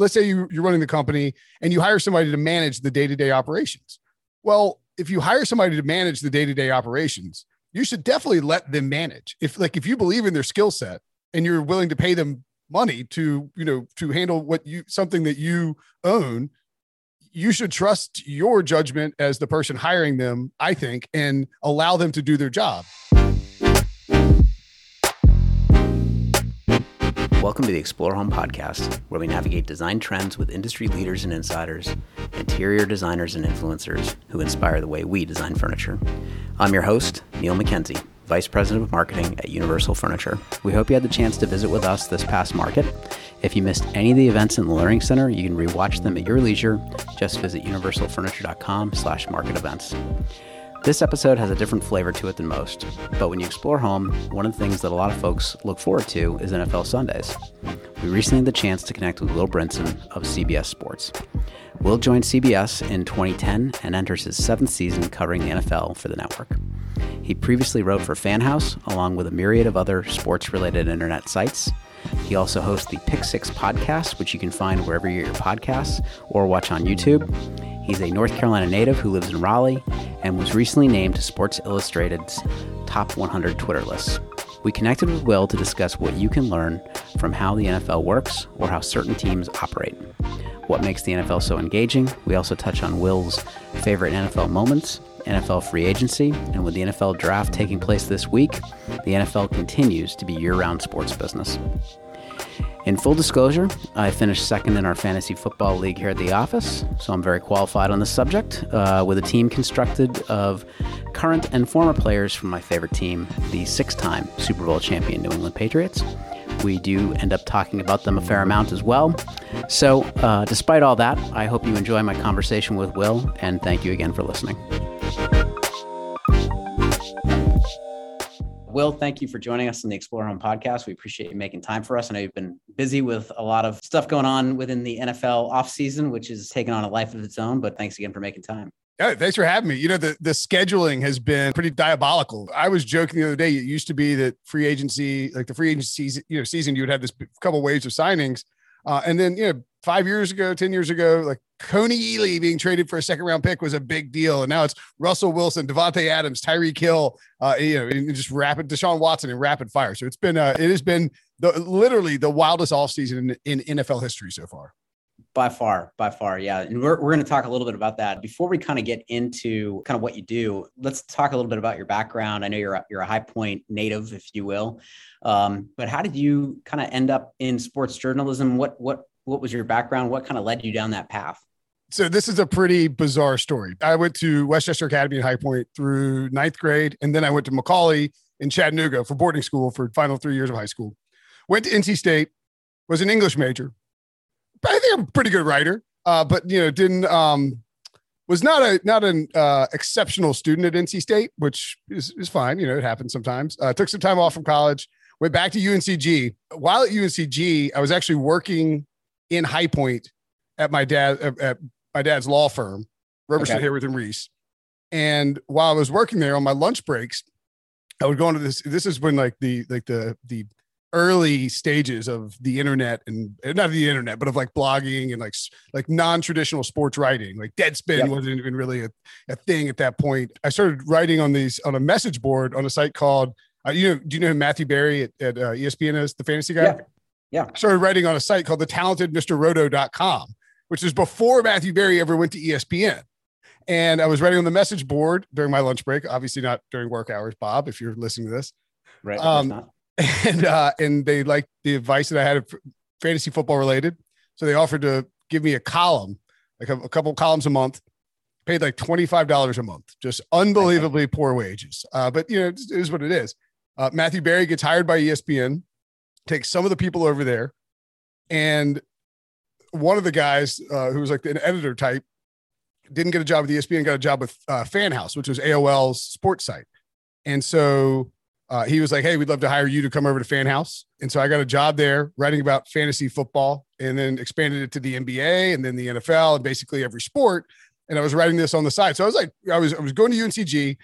let's say you, you're running the company and you hire somebody to manage the day to day operations. Well, if you hire somebody to manage the day to day operations, you should definitely let them manage. If like if you believe in their skill set and you're willing to pay them money to you know to handle what you something that you own you should trust your judgment as the person hiring them i think and allow them to do their job Welcome to the Explore Home podcast, where we navigate design trends with industry leaders and insiders, interior designers and influencers who inspire the way we design furniture. I'm your host, Neil McKenzie, Vice President of Marketing at Universal Furniture. We hope you had the chance to visit with us this past market. If you missed any of the events in the Learning Center, you can rewatch them at your leisure. Just visit universalfurniture.com slash market events. This episode has a different flavor to it than most, but when you explore home, one of the things that a lot of folks look forward to is NFL Sundays. We recently had the chance to connect with Will Brinson of CBS Sports. Will joined CBS in 2010 and enters his seventh season covering the NFL for the network. He previously wrote for Fanhouse, along with a myriad of other sports related internet sites. He also hosts the Pick Six podcast, which you can find wherever you get your podcasts or watch on YouTube. He's a North Carolina native who lives in Raleigh and was recently named to Sports Illustrated's Top 100 Twitter list. We connected with Will to discuss what you can learn from how the NFL works or how certain teams operate. What makes the NFL so engaging? We also touch on Will's favorite NFL moments, NFL free agency, and with the NFL draft taking place this week, the NFL continues to be year round sports business. In full disclosure, I finished second in our fantasy football league here at the office, so I'm very qualified on the subject, uh, with a team constructed of current and former players from my favorite team, the six time Super Bowl champion New England Patriots. We do end up talking about them a fair amount as well. So, uh, despite all that, I hope you enjoy my conversation with Will, and thank you again for listening. Will, thank you for joining us on the Explore Home podcast. We appreciate you making time for us. I know you've been busy with a lot of stuff going on within the NFL offseason, which is taking on a life of its own, but thanks again for making time. Yeah, thanks for having me. You know, the, the scheduling has been pretty diabolical. I was joking the other day. It used to be that free agency, like the free agency season, you know, season, you would have this couple waves of signings. Uh, and then, you know, five years ago, 10 years ago, like Kony Ealy being traded for a second round pick was a big deal. And now it's Russell Wilson, Davante Adams, Tyreek Hill, uh, you know, and just rapid Deshaun Watson in rapid fire. So it's been, uh, it has been the literally the wildest offseason in, in NFL history so far. By far, by far, yeah. And we're, we're going to talk a little bit about that. Before we kind of get into kind of what you do, let's talk a little bit about your background. I know you're a, you're a High Point native, if you will. Um, but how did you kind of end up in sports journalism? What what what was your background? What kind of led you down that path? So this is a pretty bizarre story. I went to Westchester Academy in High Point through ninth grade, and then I went to McCallie in Chattanooga for boarding school for final three years of high school. Went to NC State, was an English major. I think I'm a pretty good writer, uh, but you know, didn't um, was not a not an uh, exceptional student at NC State, which is, is fine. You know, it happens sometimes. Uh, took some time off from college, went back to UNCG. While at UNCG, I was actually working in High Point at my dad at, my dad's law firm, Roberson okay. Haworth and Reese. And while I was working there on my lunch breaks, I would go into this. This is when like the like the the early stages of the internet and not the internet, but of like blogging and like like non-traditional sports writing. Like Deadspin yep. wasn't even really a, a thing at that point. I started writing on these on a message board on a site called uh, you know, do you know Matthew Berry at, at uh, ESPN is, the fantasy guy? Yeah. Yeah. I started writing on a site called the talentedmrroto.com, which is before Matthew Berry ever went to ESPN. And I was writing on the message board during my lunch break, obviously not during work hours, Bob, if you're listening to this. Right. Um, and uh, and they liked the advice that I had fantasy football related. So they offered to give me a column, like a, a couple columns a month, paid like $25 a month, just unbelievably poor wages. Uh, but you know, it is what it is. Uh, Matthew Berry gets hired by ESPN take some of the people over there. And one of the guys uh, who was like an editor type didn't get a job with ESPN, got a job with uh, Fanhouse, which was AOL's sports site. And so uh, he was like, Hey, we'd love to hire you to come over to Fanhouse. And so I got a job there writing about fantasy football and then expanded it to the NBA and then the NFL and basically every sport. And I was writing this on the side. So I was like, I was, I was going to UNCG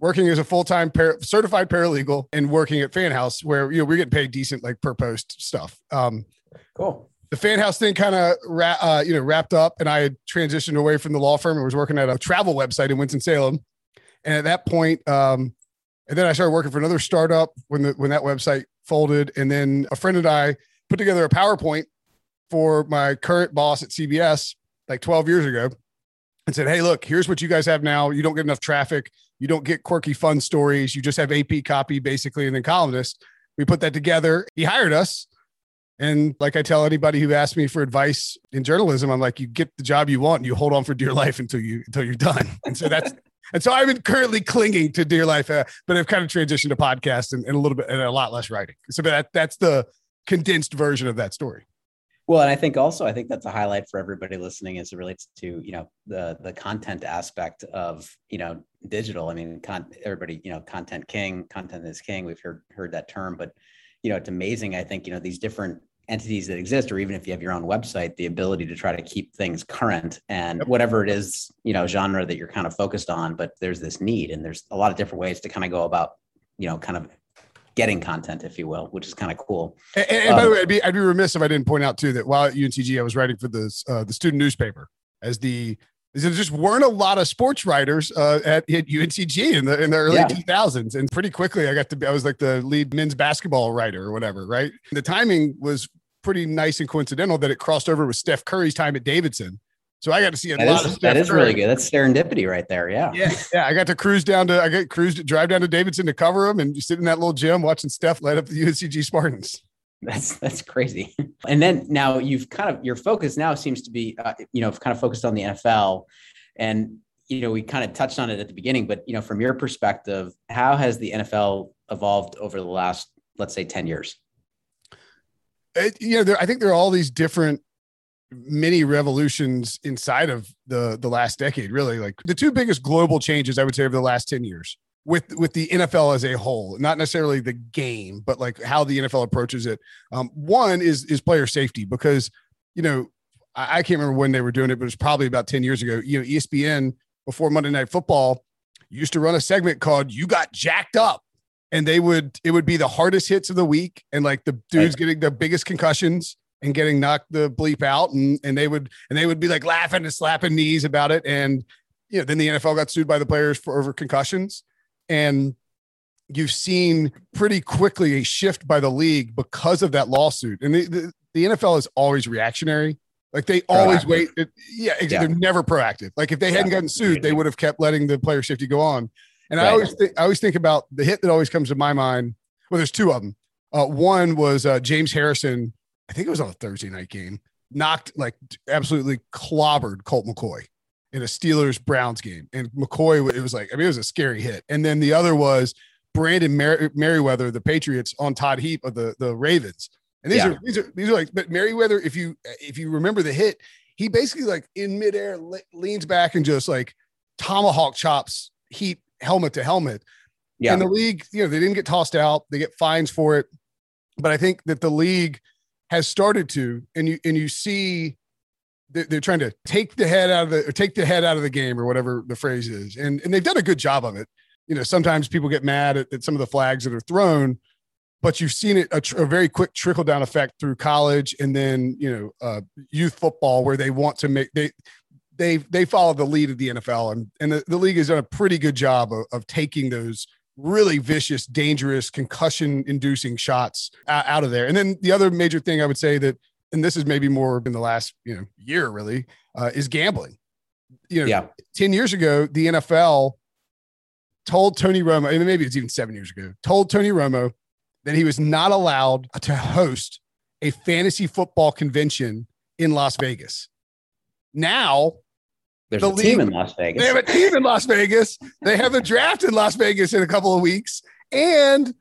working as a full-time par- certified paralegal and working at Fanhouse where you know we're getting paid decent like per post stuff. Um, cool. the fan house thing kind of ra- uh, you know wrapped up, and I had transitioned away from the law firm and was working at a travel website in Winston Salem. And at that point, um, and then I started working for another startup when the when that website folded, and then a friend and I put together a PowerPoint for my current boss at CBS like 12 years ago, and said, "Hey, look, here's what you guys have now. You don't get enough traffic. You don't get quirky fun stories. You just have AP copy basically, and then columnists." We put that together. He hired us and like I tell anybody who asks me for advice in journalism, I'm like, you get the job you want and you hold on for dear life until you until you're done. And so that's and so I'm currently clinging to dear life, uh, but I've kind of transitioned to podcast and, and, a little bit and a lot less writing. So that that's the condensed version of that story. Well, and I think also I think that's a highlight for everybody listening as it relates to you know the the content aspect of you know digital. I mean, con- everybody you know content king, content is king. We've heard heard that term, but you know it's amazing. I think you know these different entities that exist or even if you have your own website the ability to try to keep things current and whatever it is you know genre that you're kind of focused on but there's this need and there's a lot of different ways to kind of go about you know kind of getting content if you will which is kind of cool and, and um, by the um, way I'd be, I'd be remiss if i didn't point out too that while at uncg i was writing for the uh, the student newspaper as the there just weren't a lot of sports writers uh, at, at UNCG in the in the early yeah. 2000s, and pretty quickly I got to be I was like the lead men's basketball writer or whatever. Right, the timing was pretty nice and coincidental that it crossed over with Steph Curry's time at Davidson. So I got to see a that lot is, of Steph that is Curry. really good. That's serendipity right there. Yeah. Yeah. Yeah. I got to cruise down to I got cruised drive down to Davidson to cover him and sit in that little gym watching Steph light up the UNCG Spartans. That's that's crazy. And then now you've kind of your focus now seems to be uh, you know kind of focused on the NFL, and you know we kind of touched on it at the beginning, but you know from your perspective, how has the NFL evolved over the last let's say ten years? it, you know, there, I think there are all these different mini revolutions inside of the the last decade. Really, like the two biggest global changes I would say over the last ten years with with the NFL as a whole, not necessarily the game, but like how the NFL approaches it. Um, one is is player safety because you know I, I can't remember when they were doing it, but it was probably about ten years ago. You know, ESPN before Monday Night Football used to run a segment called "You Got Jacked Up." and they would it would be the hardest hits of the week and like the dudes getting the biggest concussions and getting knocked the bleep out and and they would and they would be like laughing and slapping knees about it and you know then the NFL got sued by the players for over concussions and you've seen pretty quickly a shift by the league because of that lawsuit and the, the, the NFL is always reactionary like they always wait yeah, yeah, they're never proactive like if they hadn't gotten sued they would have kept letting the player safety go on and right. I always think I always think about the hit that always comes to my mind. Well, there's two of them. Uh, one was uh, James Harrison. I think it was on a Thursday night game. Knocked like absolutely clobbered Colt McCoy in a Steelers Browns game, and McCoy it was like I mean it was a scary hit. And then the other was Brandon Mer- Meriweather, the Patriots, on Todd Heap of the the Ravens. And these yeah. are these are these are like but Meriweather. If you if you remember the hit, he basically like in midair le- leans back and just like tomahawk chops Heap helmet to helmet. Yeah. And the league, you know, they didn't get tossed out. They get fines for it. But I think that the league has started to, and you and you see they're trying to take the head out of the take the head out of the game or whatever the phrase is. And and they've done a good job of it. You know, sometimes people get mad at, at some of the flags that are thrown, but you've seen it a, tr- a very quick trickle down effect through college and then you know uh, youth football where they want to make they they they follow the lead of the NFL, and and the, the league has done a pretty good job of, of taking those really vicious, dangerous, concussion-inducing shots out of there. And then the other major thing I would say that, and this is maybe more in the last you know year really, uh, is gambling. You know, yeah. ten years ago, the NFL told Tony Romo, and maybe it's even seven years ago, told Tony Romo that he was not allowed to host a fantasy football convention in Las Vegas. Now there's the a league, team in Las Vegas. They have a team in Las Vegas. They have a draft in Las Vegas in a couple of weeks. And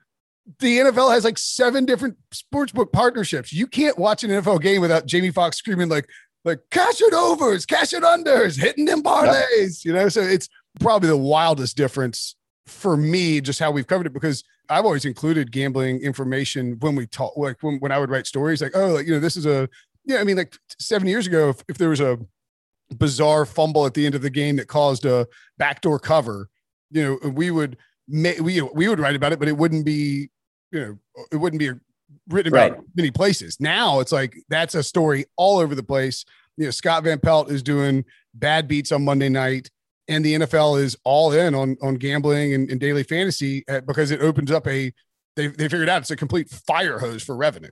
the NFL has like seven different sportsbook partnerships. You can't watch an NFL game without Jamie Foxx screaming like, like cash it overs, cash it unders, hitting them parlays, yep. you know? So it's probably the wildest difference for me, just how we've covered it, because I've always included gambling information when we talk, like when, when I would write stories, like, oh, like, you know, this is a, yeah, I mean, like seven years ago, if, if there was a bizarre fumble at the end of the game that caused a backdoor cover, you know, we would we we would write about it, but it wouldn't be you know it wouldn't be written about right. many places. Now it's like that's a story all over the place. You know, Scott Van Pelt is doing bad beats on Monday night, and the NFL is all in on on gambling and, and daily fantasy because it opens up a they they figured out it's a complete fire hose for revenue.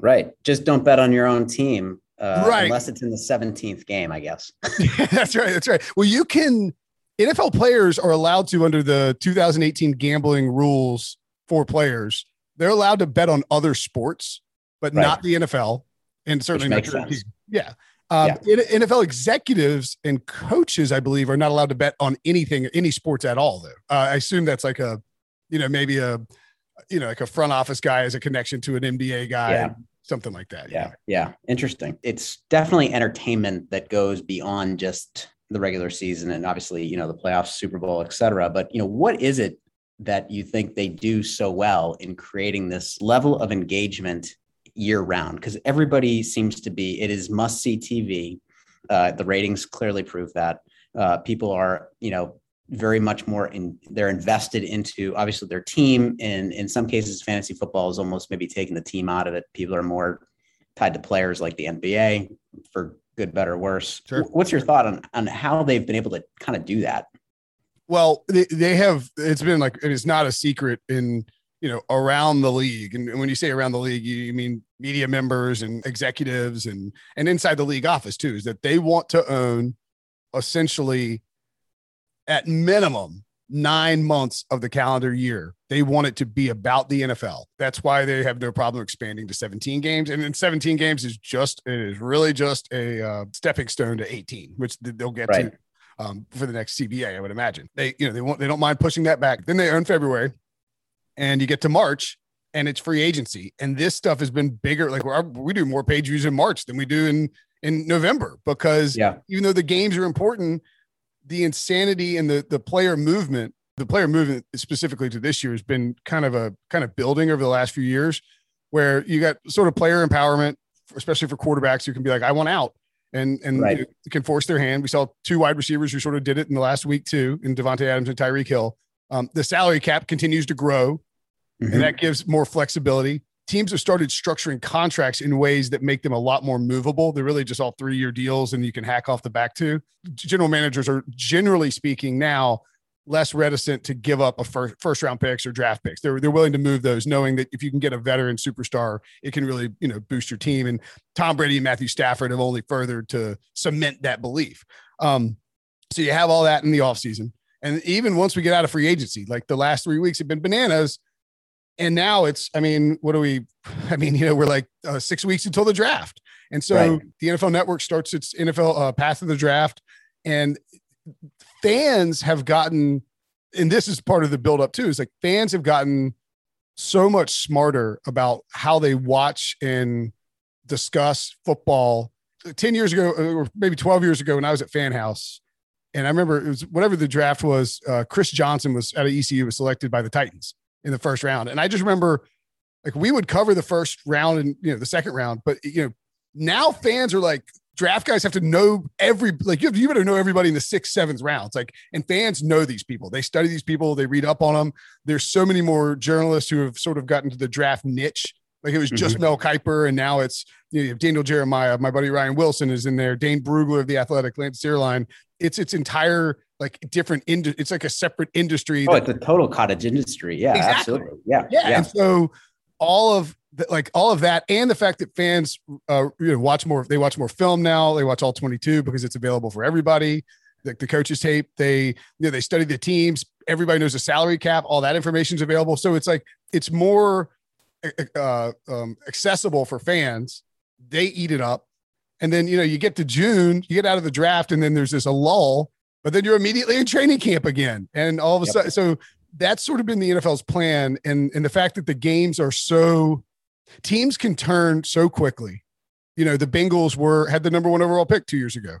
Right. Just don't bet on your own team. Uh, right. Unless it's in the 17th game, I guess. that's right. That's right. Well, you can, NFL players are allowed to, under the 2018 gambling rules for players, they're allowed to bet on other sports, but right. not the NFL. And certainly not your. Yeah. Um, yeah. NFL executives and coaches, I believe, are not allowed to bet on anything, any sports at all. Though uh, I assume that's like a, you know, maybe a, you know, like a front office guy as a connection to an NBA guy. Yeah something like that. Yeah. yeah. Interesting. It's definitely entertainment that goes beyond just the regular season and obviously, you know, the playoffs, Super Bowl, et cetera. But, you know, what is it that you think they do so well in creating this level of engagement year round? Because everybody seems to be, it is must see TV. Uh, the ratings clearly prove that. Uh, people are, you know, very much more in they're invested into obviously their team and in some cases fantasy football is almost maybe taking the team out of it. People are more tied to players like the nba for good better worse. Sure. what's your thought on on how they've been able to kind of do that? Well they, they have it's been like it is not a secret in you know around the league. And when you say around the league you mean media members and executives and and inside the league office too is that they want to own essentially at minimum nine months of the calendar year. They want it to be about the NFL. That's why they have no problem expanding to 17 games. And then 17 games is just, it is really just a uh, stepping stone to 18, which they'll get right. to um, for the next CBA, I would imagine. They, you know, they want, they don't mind pushing that back. Then they earn February and you get to March and it's free agency. And this stuff has been bigger. Like we do more page views in March than we do in, in November because yeah. even though the games are important, the insanity and the the player movement, the player movement specifically to this year has been kind of a kind of building over the last few years, where you got sort of player empowerment, especially for quarterbacks who can be like, I want out. And and right. you know, can force their hand. We saw two wide receivers who sort of did it in the last week too, in Davante Adams and Tyreek Hill. Um, the salary cap continues to grow, mm-hmm. and that gives more flexibility teams have started structuring contracts in ways that make them a lot more movable. They're really just all three year deals and you can hack off the back to. General managers are generally speaking now less reticent to give up a first, first round picks or draft picks. They're, they're willing to move those knowing that if you can get a veteran superstar, it can really, you know, boost your team. And Tom Brady and Matthew Stafford have only furthered to cement that belief. Um, so you have all that in the offseason. And even once we get out of free agency, like the last three weeks have been bananas and now it's i mean what do we i mean you know we're like uh, six weeks until the draft. And so right. the nfl network starts its nfl uh, path of the draft. And fans have gotten and this is part of the build up too is like fans have gotten so much smarter about how they watch and discuss football. 10 years ago or maybe 12 years ago when i was at fan house and i remember it was whatever the draft was uh, chris johnson was at ecu was selected by the titans in the first round. And I just remember like we would cover the first round and you know the second round, but you know now fans are like draft guys have to know every like you, you better know everybody in the sixth, seventh rounds. Like and fans know these people. They study these people. They read up on them. There's so many more journalists who have sort of gotten to the draft niche. Like it was just mm-hmm. Mel Kiper, and now it's you, know, you have Daniel Jeremiah. My buddy Ryan Wilson is in there. Dane Brugler of the Athletic, Lance Zierlein. It's its entire like different ind- it's like a separate industry oh that, it's a total cottage industry. Yeah exactly. absolutely. Yeah, yeah yeah. and so all of the, like all of that and the fact that fans uh you know watch more they watch more film now they watch all 22 because it's available for everybody. Like the, the coaches tape they you know they study the teams everybody knows the salary cap all that information is available. So it's like it's more uh, um, accessible for fans. They eat it up. And then you know you get to june you get out of the draft and then there's this a lull but then you're immediately in training camp again. And all of a yep. sudden, so that's sort of been the NFL's plan. And, and the fact that the games are so, teams can turn so quickly. You know, the Bengals were, had the number one overall pick two years ago.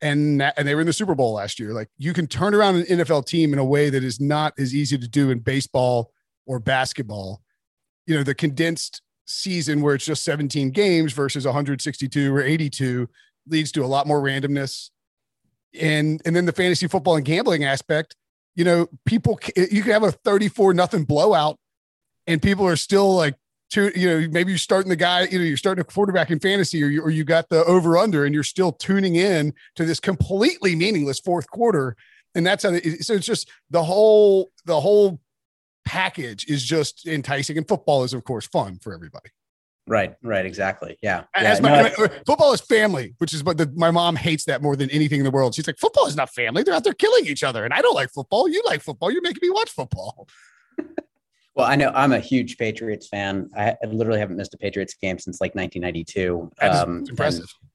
And, and they were in the Super Bowl last year. Like you can turn around an NFL team in a way that is not as easy to do in baseball or basketball. You know, the condensed season where it's just 17 games versus 162 or 82 leads to a lot more randomness and and then the fantasy football and gambling aspect you know people eh, you can have a 34 nothing blowout and people are still like to you know maybe you're starting the guy you know you're starting a quarterback in fantasy or you, or you got the over under and you're still tuning in to this completely meaningless fourth quarter. And that's how they, so it's just the whole the whole package is just enticing. And football is of course fun for everybody Right, right, exactly. Yeah. As yeah, my, no, football is family, which is what the, my mom hates that more than anything in the world. She's like, football is not family. They're out there killing each other. And I don't like football. You like football. You're making me watch football. well, I know I'm a huge Patriots fan. I, I literally haven't missed a Patriots game since like 1992. That is Um, impressive. and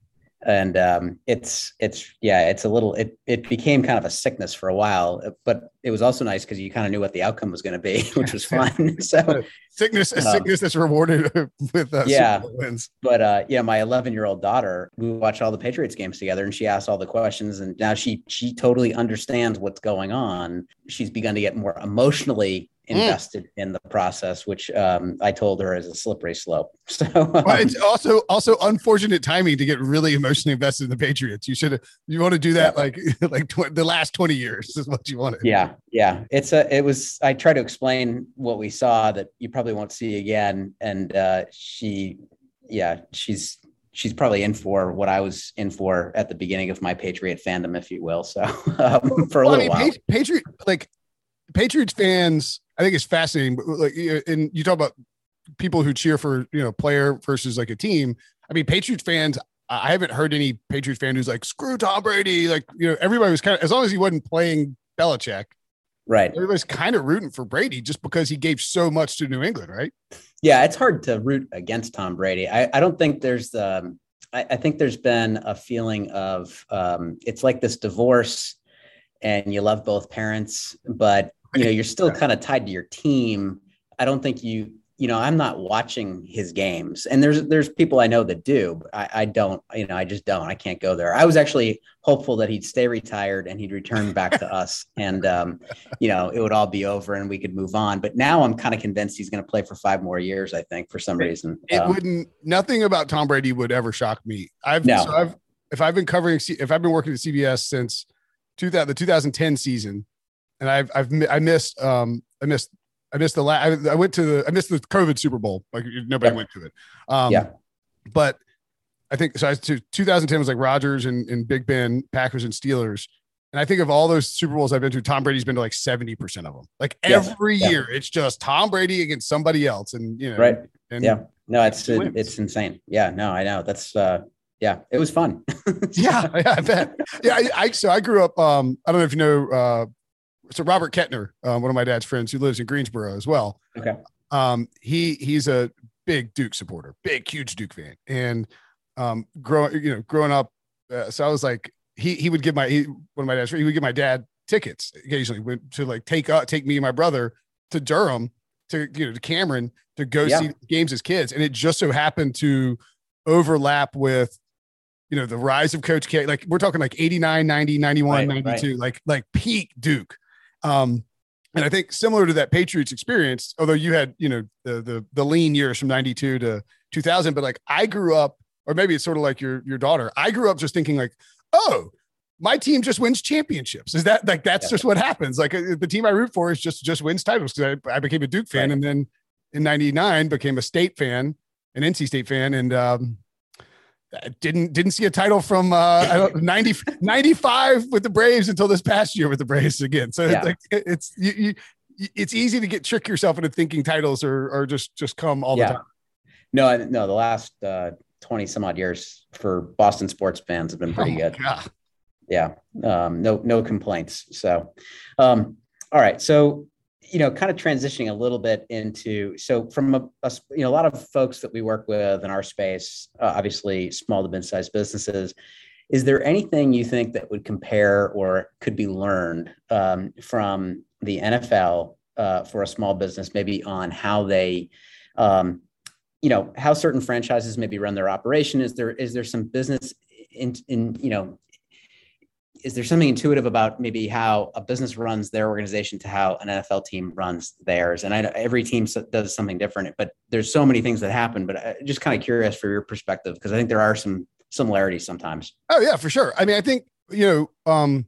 um, it's it's yeah it's a little it it became kind of a sickness for a while but it was also nice because you kind of knew what the outcome was going to be which was fun so sickness, a um, sickness that's rewarded with uh, Yeah. Wins. but uh yeah my 11 year old daughter we watched all the patriots games together and she asked all the questions and now she she totally understands what's going on she's begun to get more emotionally Mm. invested in the process which um i told her is a slippery slope. So um, it's also also unfortunate timing to get really emotionally invested in the Patriots. You should you want to do that like like tw- the last 20 years is what you want to yeah yeah. It's a it was i try to explain what we saw that you probably won't see again and uh she yeah she's she's probably in for what i was in for at the beginning of my patriot fandom if you will. So um, for a Well, I little mean, while. Patriot like Patriots fans, I think it's fascinating. But like, and you talk about people who cheer for you know player versus like a team. I mean, Patriots fans. I haven't heard any Patriots fan who's like screw Tom Brady. Like you know, everybody was kind of as long as he wasn't playing Belichick, right everybody's kind of rooting for Brady just because he gave so much to New England, right? yeah it's hard to root against tom brady i, I don't think there's um I, I think there's been a feeling of um it's like this divorce and you love both parents but you know you're still kind of tied to your team i don't think you you know i'm not watching his games and there's there's people i know that do but I, I don't you know i just don't i can't go there i was actually hopeful that he'd stay retired and he'd return back to us and um you know it would all be over and we could move on but now i'm kind of convinced he's going to play for five more years i think for some reason It Um, wouldn't. Nothing about Tom Brady would ever shock me. I've No. so I've if I've been covering if I've been working at CBS since 2000 the 2010 season, and I've I've I missed um I missed I missed the last I, I went to the I missed the COVID Super Bowl like nobody Yeah. went to it. Um, Yeah. but I think so. I, to 2010 was like Rogers and, and Big Ben, Packers and Steelers. And I think of all those Super Bowls I've been to, Tom Brady's been to like 70% of them. Like every Yeah. year, it's just Tom Brady against somebody else. And, you know, right and Yeah. no it's wins. it's insane yeah no i know that's uh yeah it was fun yeah, yeah, I bet. Yeah, I, I so I grew up. Um, I don't know if you know. Uh, so Robert Kettner, uh, one of my dad's friends, who lives in Greensboro as well. Okay. Um, he he's a big Duke supporter, big huge Duke fan, and um, growing you know growing up, uh, so I was like he he would give my he, one of my dad's he would give my dad tickets occasionally went to like take uh, take me and my brother to Durham to you know to Cameron to go Yeah. see games as kids, and it just so happened to overlap with you know the rise of coach k like we're talking like 89 90 91 Right, 92 like like peak duke um and i think similar to that patriots experience although you had you know the the, the lean years from 92 to 2000 but like i grew up or maybe it's sort of like your your daughter i grew up just thinking like oh my team just wins championships is that like that's Yeah. just what happens like uh, the team i root for is just just wins titles because I, I became a duke fan Right. and then in 99 became a state fan an nc state fan and um didn't didn't see a title from uh I don't, 90, 95 with the Braves until this past year with the Braves again. So Yeah. it's like it's you, you it's easy to get trick yourself into thinking titles are are just just come all the time. no no the last uh 20 some odd years for boston sports fans have been pretty Oh good God. yeah um no no complaints so um all right so you know kind of transitioning a little bit into so from a, a you know a lot of folks that we work with in our space uh, obviously small to mid-sized businesses is there anything you think that would compare or could be learned um, from the nfl uh, for a small business maybe on how they um, you know how certain franchises maybe run their operation? Is there is there some business in in you know is there something intuitive about maybe how a business runs their organization to how an NFL team runs theirs? And I know every team does something different, but there's so many things that happen. But I just kind of curious for your perspective because I think there are some similarities sometimes. Oh yeah, for sure. I mean, I think you know, um,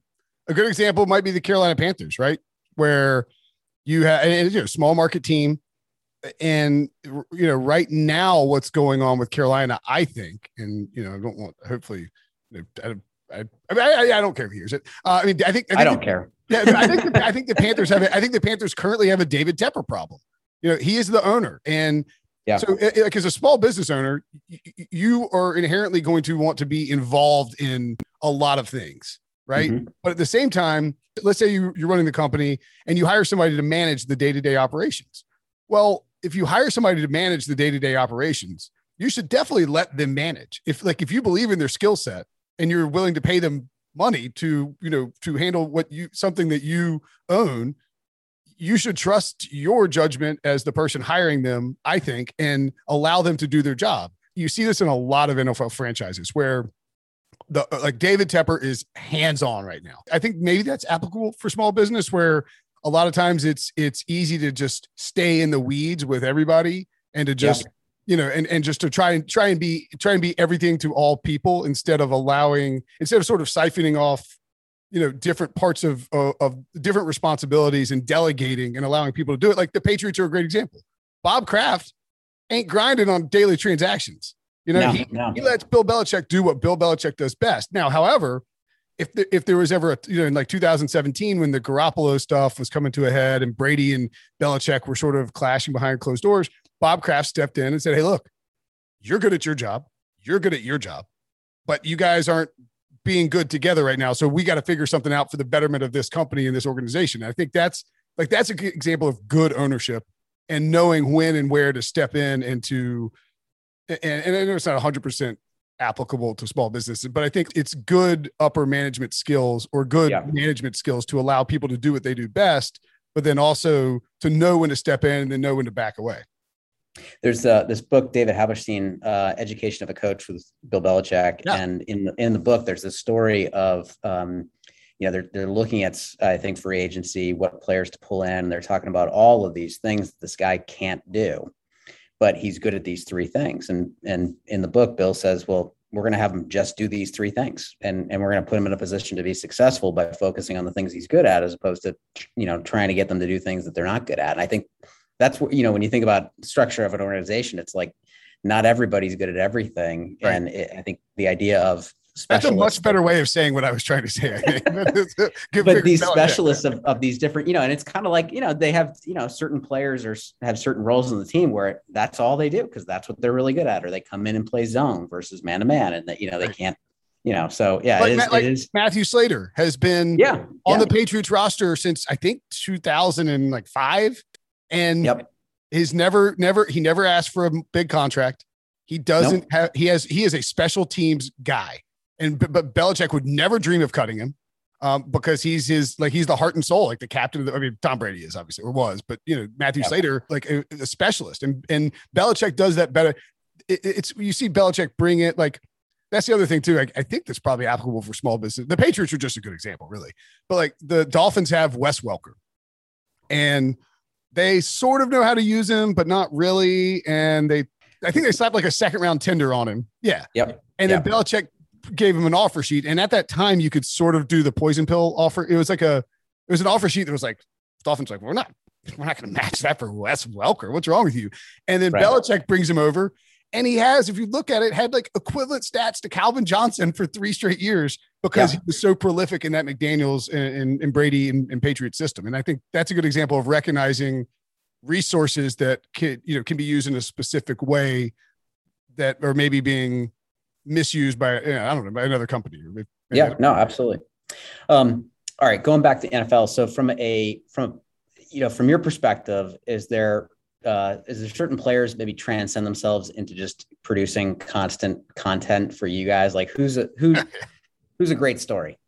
a good example might be the Carolina Panthers, right? Where you have and, you know, small market team, and you know, right now, what's going on with Carolina, I think, and you know, I don't want. Hopefully, I, I, I, mean, I, I, don't care if he hears it. Uh, I mean, I think I, think I don't the, care. Yeah, I think the, I think the Panthers have. I think the Panthers currently have a David Tepper problem. You know, he is the owner, and yeah. So, like as a small business owner, you are inherently going to want to be involved in a lot of things, right? Mm-hmm. But at the same time, let's say you, you're running the company and you hire somebody to manage the day to day operations. Well, if you hire somebody to manage the day to day operations, you should definitely let them manage. If like if you believe in their skill set and you're willing to pay them money to you know to handle what you something that you own you should trust your judgment as the person hiring them i think and allow them to do their job you see this in a lot of nfl franchises where the like david tepper is hands on right now i think maybe that's applicable for small business where a lot of times it's it's easy to just stay in the weeds with everybody and to just yeah. You know and and just to try and try and be try and be everything to all people instead of allowing instead of sort of siphoning off you know different parts of, of of different responsibilities and delegating and allowing people to do it. Like the patriots are a great example. Bob kraft ain't grinding on daily transactions. You know no, he, no. he lets bill belichick do what bill belichick does best. Now however if the, if there was ever a you know in like 2017 when the Garoppolo stuff was coming to a head and Brady and Belichick were sort of clashing behind closed doors, Bob Kraft stepped in and said, "Hey, look, you're good at your job, you're good at your job, but you guys aren't being good together right now. So we got to figure something out for the betterment of this company and this organization." And I think that's like that's an example of good ownership and knowing when and where to step in and to and, and I know it's not 100 percent applicable to small businesses but i think it's good upper management skills or good yeah. management skills to allow people to do what they do best but then also to know when to step in and then know when to back away there's uh, this book david halberstam uh, education of a coach with bill belichick yeah. and in the, in the book there's a story of um, you know they're, they're looking at i think free agency what players to pull in they're talking about all of these things this guy can't do but he's good at these three things. And and in the book, Bill says, well, we're going to have him just do these three things, and and we're going to put him in a position to be successful by focusing on the things he's good at, as opposed to you know trying to get them to do things that they're not good at. And I think that's what you know when you think about structure of an organization, it's like not everybody's good at everything, right. and it, I think the idea of that's a much better way of saying what I was trying to say. I but these specialists of, of these different, you know, and it's kind of like, you know, they have, you know, certain players or have certain roles in the team where that's all they do because that's what they're really good at, or they come in and play zone versus man to man, and that you know they can't, you know, so yeah, like, it is, like it is. Matthew Slater has been yeah on yeah. the Patriots roster since I think 2005, and yep. he's never, never, he never asked for a big contract. He doesn't nope. have. He has. He is a special teams guy and but Belichick would never dream of cutting him um, because he's his like he's the heart and soul, like the captain of the. I mean, Tom Brady is obviously or was, but you know Matthew yeah. Slater, like a, a, specialist, and and Belichick does that better. It, it's you see Belichick bring it like. That's the other thing too. I, I think that's probably applicable for small business. The Patriots are just a good example, really. But like the Dolphins have Wes Welker, and they sort of know how to use him, but not really. And they, I think they slapped like a second round tender on him. Yeah. Yep. And yep. then Belichick gave him an offer sheet. And at that time, you could sort of do the poison pill offer. It was like a, it was an offer sheet that was like, Dolphins like, we're not, we're not going to match that for Wes Welker. What's wrong with you? And then right. Belichick brings him over. And he has, if you look at it, had like equivalent stats to Calvin Johnson for three straight years because yeah. he was so prolific in that McDaniels and, and, and Brady and, and Patriot system. And I think that's a good example of recognizing resources that can, you know, can be used in a specific way that are maybe being misused by you know, I don't know by another company. Maybe, yeah, no, absolutely. Um, all right, going back to NFL. So from a from you know from your perspective, is there uh, is there certain players maybe transcend themselves into just producing constant content for you guys? Like who's a who who's a great story?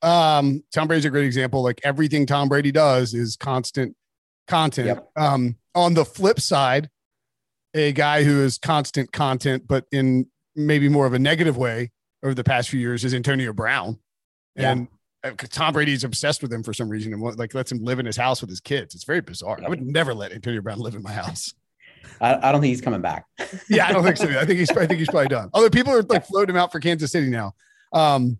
Um, Tom Brady's a great example. Like everything Tom Brady does is constant content. Yep. Um, on the flip side, a guy who is constant content, but in maybe more of a negative way over the past few years is Antonio Brown. And yeah. Uh, Tom Brady's obsessed with him for some reason and like lets him live in his house with his kids. It's very bizarre. I would never let Antonio Brown live in my house. I, I don't think he's coming back. yeah, I don't think so. I think he's I think he's probably done. Although people are like floating him out for Kansas City now. Um,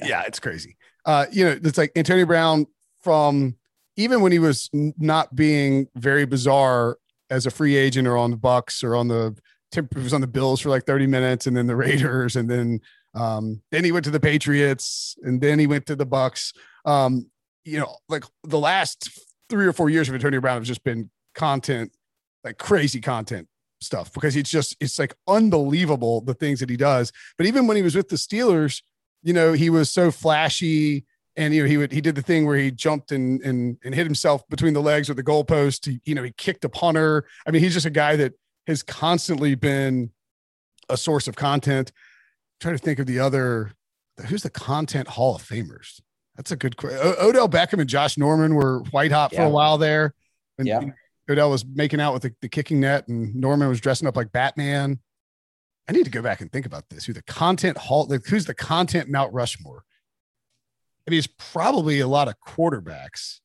yeah, it's crazy. Uh, you know, it's like Antonio Brown from even when he was not being very bizarre as a free agent or on the Bucks or on the he was on the Bills for like 30 minutes and then the Raiders and then um, then he went to the Patriots and then he went to the Bucks. Um, you know, like the last three or four years of Antonio Brown have just been content, like crazy content stuff because it's just it's like unbelievable the things that he does. But even when he was with the Steelers, you know, he was so flashy and you know he would he did the thing where he jumped and and and hit himself between the legs or the goalpost. He, you know, he kicked a punter. I mean, he's just a guy that has constantly been a source of content. I'm trying to think of the other who's the content Hall of Famers. That's a good question. Odell Beckham and Josh Norman were white hot for a while there. And yeah. Odell was making out with the, the, kicking net and Norman was dressing up like Batman. I need to go back and think about this. Who the content hall, like, who's the content Mount Rushmore? I mean, it's probably a lot of quarterbacks.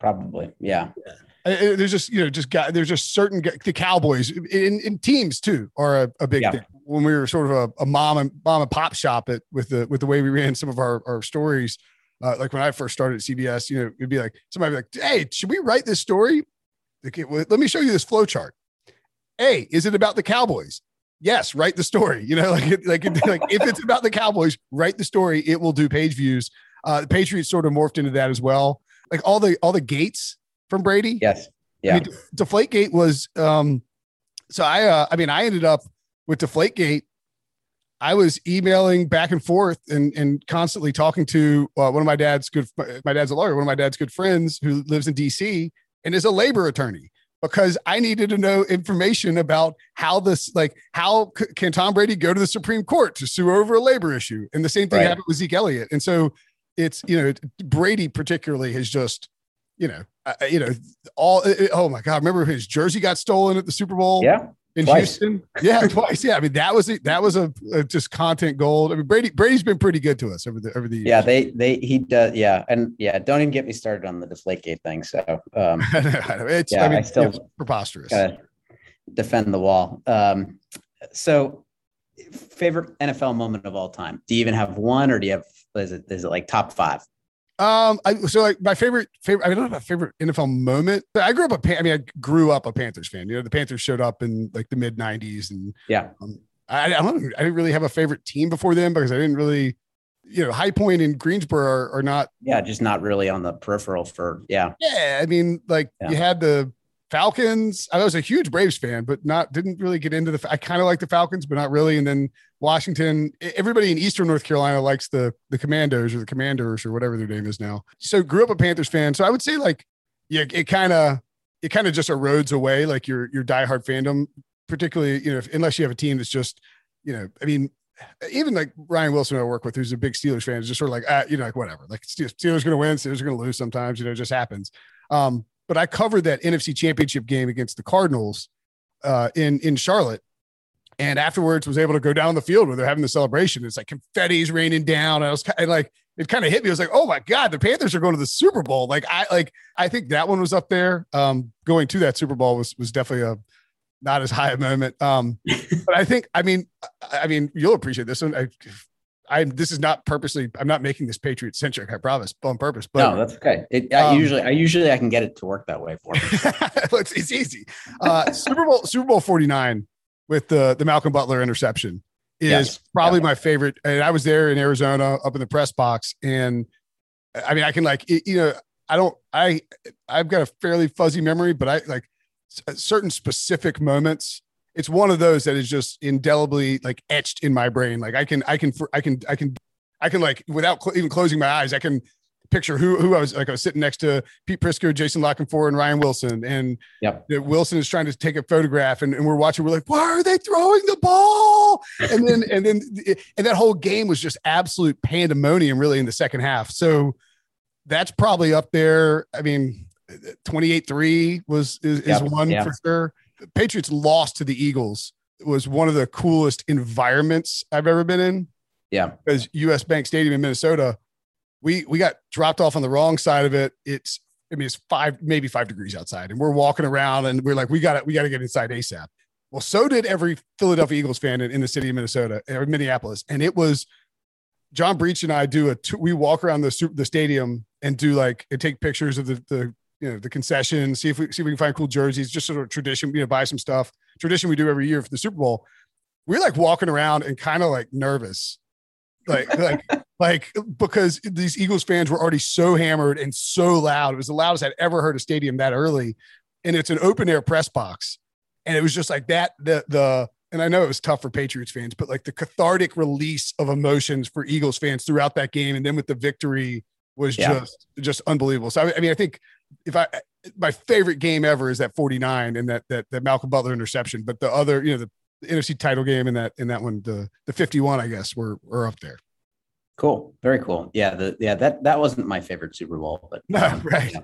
Probably. Yeah. yeah. There's just, you know, just got, there's just certain, the Cowboys in, in teams too are a, a big yeah. thing. When we were sort of a, a mom and mom and pop shop it with the, with the way we ran some of our, our stories, uh, like when I first started at CBS, you know, it'd be like somebody be like, "Hey, should we write this story? Okay, well, let me show you this flow chart. Hey, is it about the Cowboys? Yes, write the story. You know, like like like if it's about the Cowboys, write the story. It will do page views. Uh, the Patriots sort of morphed into that as well. Like all the all the gates from Brady. Yes. Yeah. I mean, Deflate Gate was um. So I uh, I mean I ended up with Deflate Gate I was emailing back and forth and and constantly talking to uh, one of my dad's good. My dad's a lawyer. One of my dad's good friends who lives in D.C. and is a labor attorney because I needed to know information about how this, like, how c- can Tom Brady go to the Supreme Court to sue over a labor issue? And the same thing right. happened with Zeke Elliott. And so it's you know Brady particularly has just you know uh, you know all. oh my God! Remember his jersey got stolen at the Super Bowl? Yeah in twice. Houston. Yeah, twice. Yeah, I mean that was a, that was a, a, just content gold. I mean Brady Brady's been pretty good to us over the over the years. Yeah, they they he does. Yeah, and yeah, don't even get me started on the Deflategate thing. So um, it's yeah, I mean I still it's preposterous. Defend the wall. Um, so favorite NFL moment of all time? Do you even have one, or do you have is it is it like top five? Um, I, so like my favorite favorite, I, mean, don't have a favorite NFL moment, but I grew up a Pan, I mean, I grew up a Panthers fan. You know, the Panthers showed up in like the mid '90s, and yeah, um, I, I don't, I didn't really have a favorite team before then because I didn't really, you know, High Point and Greensboro are, are not, yeah, just not really on the peripheral for, yeah, yeah. I mean, like yeah. you had the Falcons. I was a huge Braves fan, but not didn't really get into the. I kind of like the Falcons, but not really. And then Washington. Everybody in Eastern North Carolina likes the the Commandos or the Commanders or whatever their name is now. So grew up a Panthers fan. So I would say like, yeah, it kind of it kind of just erodes away like your your diehard fandom, particularly you know if, unless you have a team that's just you know I mean even like Ryan Wilson I work with, who's a big Steelers fan, is just sort of like, ah, you know, like whatever. Like Steelers going to win, Steelers are going to lose sometimes. You know, it just happens. Um, but I covered that NFC Championship game against the Cardinals uh, in in Charlotte, and afterwards was able to go down the field where they're having the celebration. It's like confetti's raining down. I was of like, it kind of hit me. I was like, oh my god, the Panthers are going to the Super Bowl. Like I like I think that one was up there. Um, going to that Super Bowl was was definitely a not as high a moment. Um, but I think I mean I mean you'll appreciate this one. I, I this is not purposely. I'm not making this Patriot centric. I promise, on purpose. But no, that's okay. It, I um, usually, I usually, I can get it to work that way for me. it's, it's, easy. Uh, Super Bowl, Super Bowl 49 with the the Malcolm Butler interception is yes. probably yeah. my favorite. And I was there in Arizona, up in the press box, and I mean, I can like, you know, I don't, I, I've got a fairly fuzzy memory, but I like certain specific moments it's one of those that is just indelibly like etched in my brain. Like I can, I can, I can, I can, I can like without cl- even closing my eyes, I can picture who who I was like I was sitting next to Pete Prisco, Jason La Canfora, and Ryan Wilson. And yep. Wilson is trying to take a photograph, and, and we're watching. We're like, why are they throwing the ball? And then and then and that whole game was just absolute pandemonium, really, in the second half. So that's probably up there. I mean, twenty eight three was is, yep. is one yep. for sure. Patriots lost to the Eagles it was one of the coolest environments I've ever been in. Yeah. Because US Bank Stadium in Minnesota, we we got dropped off on the wrong side of it. It's I mean it's five, maybe five degrees outside. And we're walking around and we're like, we got it, we got to get inside ASAP. Well, so did every Philadelphia Eagles fan in, in the city of Minnesota or Minneapolis. And it was John Breech and I do a we walk around the the stadium and do like and take pictures of the, the you know the concessions, see if we see if we can find cool jerseys, just sort of tradition, you know, buy some stuff. Tradition we do every year for the Super Bowl. We're like walking around and kind of like nervous, like like like because these Eagles fans were already so hammered and so loud. It was the loudest I'd ever heard a stadium that early, and it's an open air press box, and it was just like that. The the and I know it was tough for Patriots fans, but like the cathartic release of emotions for Eagles fans throughout that game, and then with the victory was yeah. just just unbelievable. So I, I, mean, I think if I my favorite game ever is that 49 and that that that Malcolm Butler interception, but the other, you know, the, NFC title game in that in that one, the the 51, I guess, were were up there. Cool, very cool. Yeah, the yeah that that wasn't my favorite Super Bowl, but no, um, right. Yeah.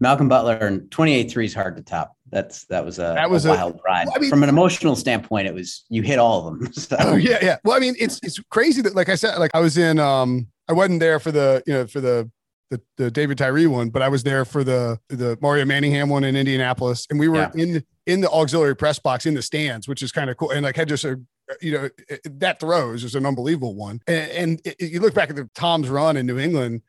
Malcolm Butler and 28 3 is hard to top. That's that was a, that was a wild a, ride. Well, I mean, From an emotional standpoint, it was you hit all of them. So. Oh yeah, yeah. Well, I mean, it's it's crazy that like I said, like I was in um I wasn't there for the you know for the the, the David Tyree one, but I was there for the the Mario Manningham one in Indianapolis, and we were yeah. in in the auxiliary press box in the stands, which is kind of cool, and like had just a you know that throw is just an unbelievable one, and, and it, you look back at the Tom's run in New England,